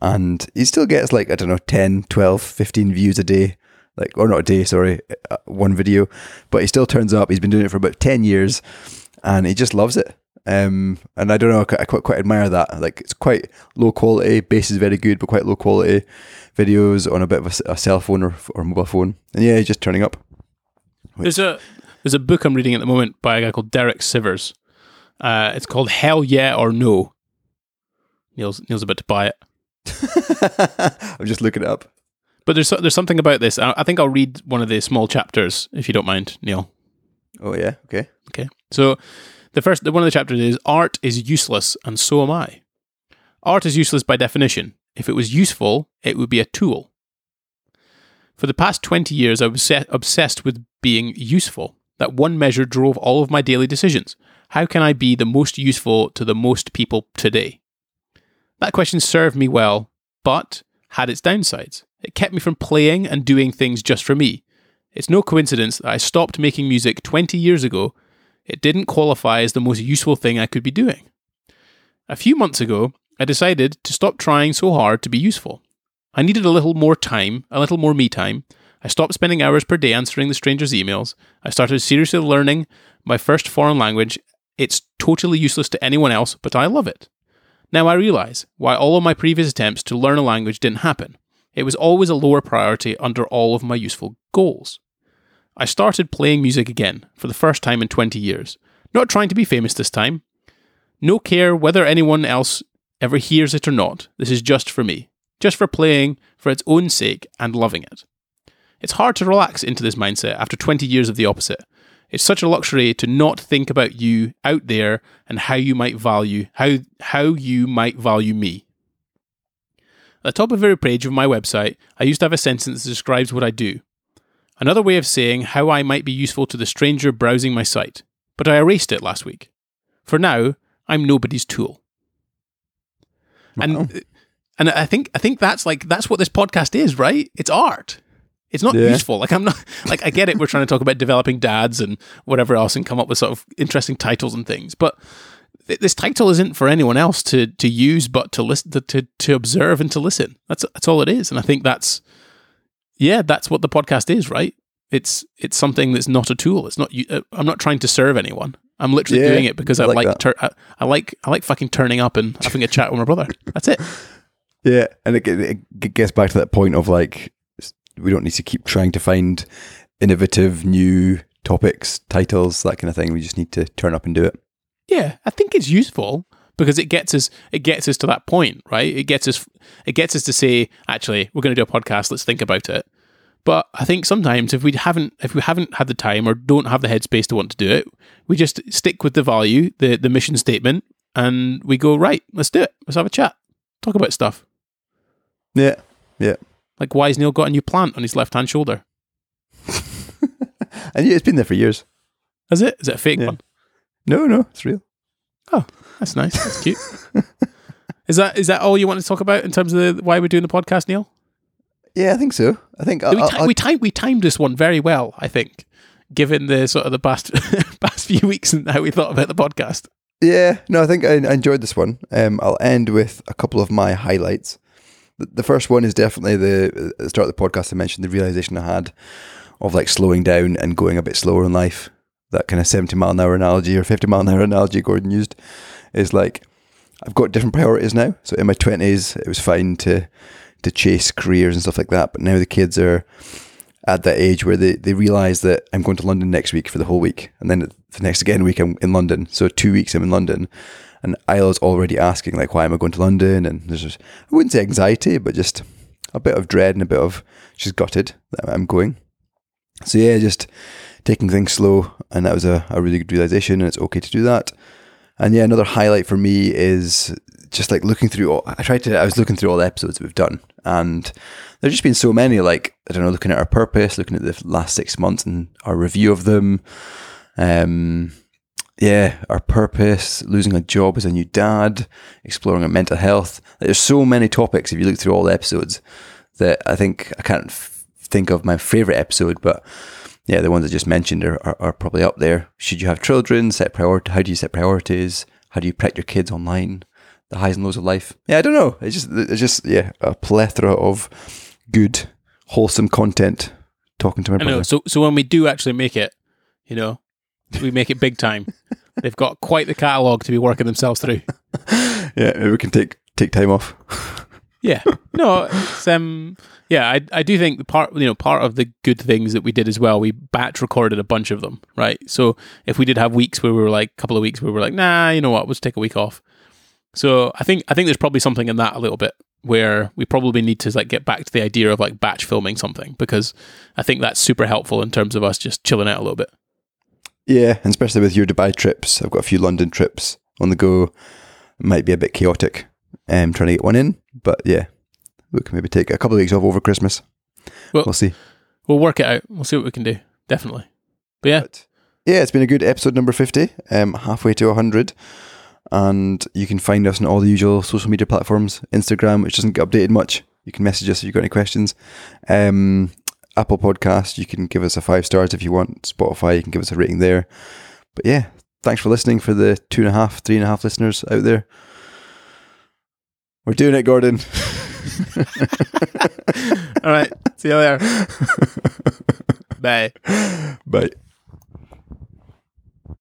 And he still gets like, I don't know, 10, 12, 15 views a day like or not a day, sorry, uh, one video, but he still turns up. He's been doing it for about ten years, and he just loves it. Um, and I don't know, I quite quite admire that. Like it's quite low quality. Bass is very good, but quite low quality videos on a bit of a, a cell phone or, or mobile phone. And yeah, he's just turning up. There's a there's a book I'm reading at the moment by a guy called Derek Sivers. Uh, it's called Hell Yeah or No. Neil's Neil's about to buy it. I'm just looking it up. But there's there's something about this. I think I'll read one of the small chapters if you don't mind, Neil. Oh yeah, okay. Okay. So the first one of the chapters is art is useless and so am I. Art is useless by definition. If it was useful, it would be a tool. For the past 20 years, I was obsessed with being useful. That one measure drove all of my daily decisions. How can I be the most useful to the most people today? That question served me well, but had its downsides. It kept me from playing and doing things just for me. It's no coincidence that I stopped making music 20 years ago. It didn't qualify as the most useful thing I could be doing. A few months ago, I decided to stop trying so hard to be useful. I needed a little more time, a little more me time. I stopped spending hours per day answering the strangers' emails. I started seriously learning my first foreign language. It's totally useless to anyone else, but I love it. Now I realize why all of my previous attempts to learn a language didn't happen. It was always a lower priority under all of my useful goals. I started playing music again for the first time in 20 years, not trying to be famous this time. No care whether anyone else ever hears it or not, this is just for me, just for playing for its own sake and loving it. It's hard to relax into this mindset after 20 years of the opposite. It's such a luxury to not think about you out there and how you might value how how you might value me. At the top of every page of my website, I used to have a sentence that describes what I do. Another way of saying how I might be useful to the stranger browsing my site, but I erased it last week. For now, I'm nobody's tool. Wow. And and I think I think that's like that's what this podcast is, right? It's art. It's not yeah. useful. Like I'm not like I get it. We're trying to talk about developing dads and whatever else, and come up with sort of interesting titles and things. But this title isn't for anyone else to to use, but to listen to, to to observe and to listen. That's that's all it is, and I think that's yeah, that's what the podcast is, right? It's it's something that's not a tool. It's not. Uh, I'm not trying to serve anyone. I'm literally yeah, doing it because I, I like, like tur- I, I, like I like fucking turning up and having a chat with my brother. That's it. Yeah, and it, it gets back to that point of like we don't need to keep trying to find innovative new topics, titles, that kind of thing. We just need to turn up and do it. Yeah, I think it's useful because it gets us it gets us to that point, right? It gets us it gets us to say, actually, we're going to do a podcast. Let's think about it. But I think sometimes if we haven't if we haven't had the time or don't have the headspace to want to do it, we just stick with the value, the the mission statement, and we go right. Let's do it. Let's have a chat. Talk about stuff. Yeah, yeah. Like why has Neil got a new plant on his left hand shoulder? and it's been there for years. Is it? Is it a fake yeah. one? No, no, it's real. Oh, that's nice. That's cute. is that is that all you want to talk about in terms of the, why we're doing the podcast, Neil? Yeah, I think so. I think we, ti- we timed we timed this one very well. I think, given the sort of the past past few weeks and how we thought about the podcast. Yeah, no, I think I, I enjoyed this one. Um, I'll end with a couple of my highlights. The, first one is definitely the, uh, the start of the podcast. I mentioned the realization I had of like slowing down and going a bit slower in life that kind of 70 mile an hour analogy or 50 mile an hour analogy Gordon used is like I've got different priorities now. So in my 20s, it was fine to to chase careers and stuff like that. But now the kids are at that age where they, they realize that I'm going to London next week for the whole week. And then the next again week, I'm in London. So two weeks I'm in London. And Isla's already asking, like, why am I going to London? And there's just, I wouldn't say anxiety, but just a bit of dread and a bit of, she's gutted that I'm going. So yeah, just taking things slow, and that was a, a really good realization, and it's okay to do that. And yeah, another highlight for me is just like looking through all, I tried to, I was looking through all the episodes we've done and there's just been so many, like, I don't know, looking at our purpose, looking at the last six months and our review of them. Um, yeah, our purpose, losing a job as a new dad, exploring our mental health. There's so many topics if you look through all the episodes that I think I can't f- think of my favorite episode, but yeah, the ones I just mentioned are, are, are probably up there. Should you have children? Set priority. How do you set priorities? How do you protect your kids online? The highs and lows of life. Yeah, I don't know. It's just, it's just, yeah, a plethora of good, wholesome content. Talking to my I brother. know. So, so when we do actually make it, you know, we make it big time. They've got quite the catalogue to be working themselves through. Yeah, maybe we can take take time off. Yeah. No, it's um yeah, I I do think the part you know, part of the good things that we did as well, we batch recorded a bunch of them, right? So if we did have weeks where we were like a couple of weeks where we were like, nah, you know what, let's take a week off. So I think I think there's probably something in that a little bit where we probably need to like get back to the idea of like batch filming something because I think that's super helpful in terms of us just chilling out a little bit. Yeah, and especially with your Dubai trips, I've got a few London trips on the go. Might be a bit chaotic, um, trying to get one in, but yeah, we can maybe take a couple of weeks off over Christmas. Well- we'll see. We'll work it out. We'll see what we can do. Definitely. But yeah, But yeah, it's been a good episode number 50, um, halfway to 100. And you can find us on all the usual social media platforms. Instagram, which doesn't get updated much. You can message us if you've got any questions. Um, Apple Podcast, you can give us a five stars if you want. Spotify, you can give us a rating there. But yeah, thanks for listening for the two and a half, three and a half listeners out there. We're doing it, Gordon. all right. See you later. Bye. Bye.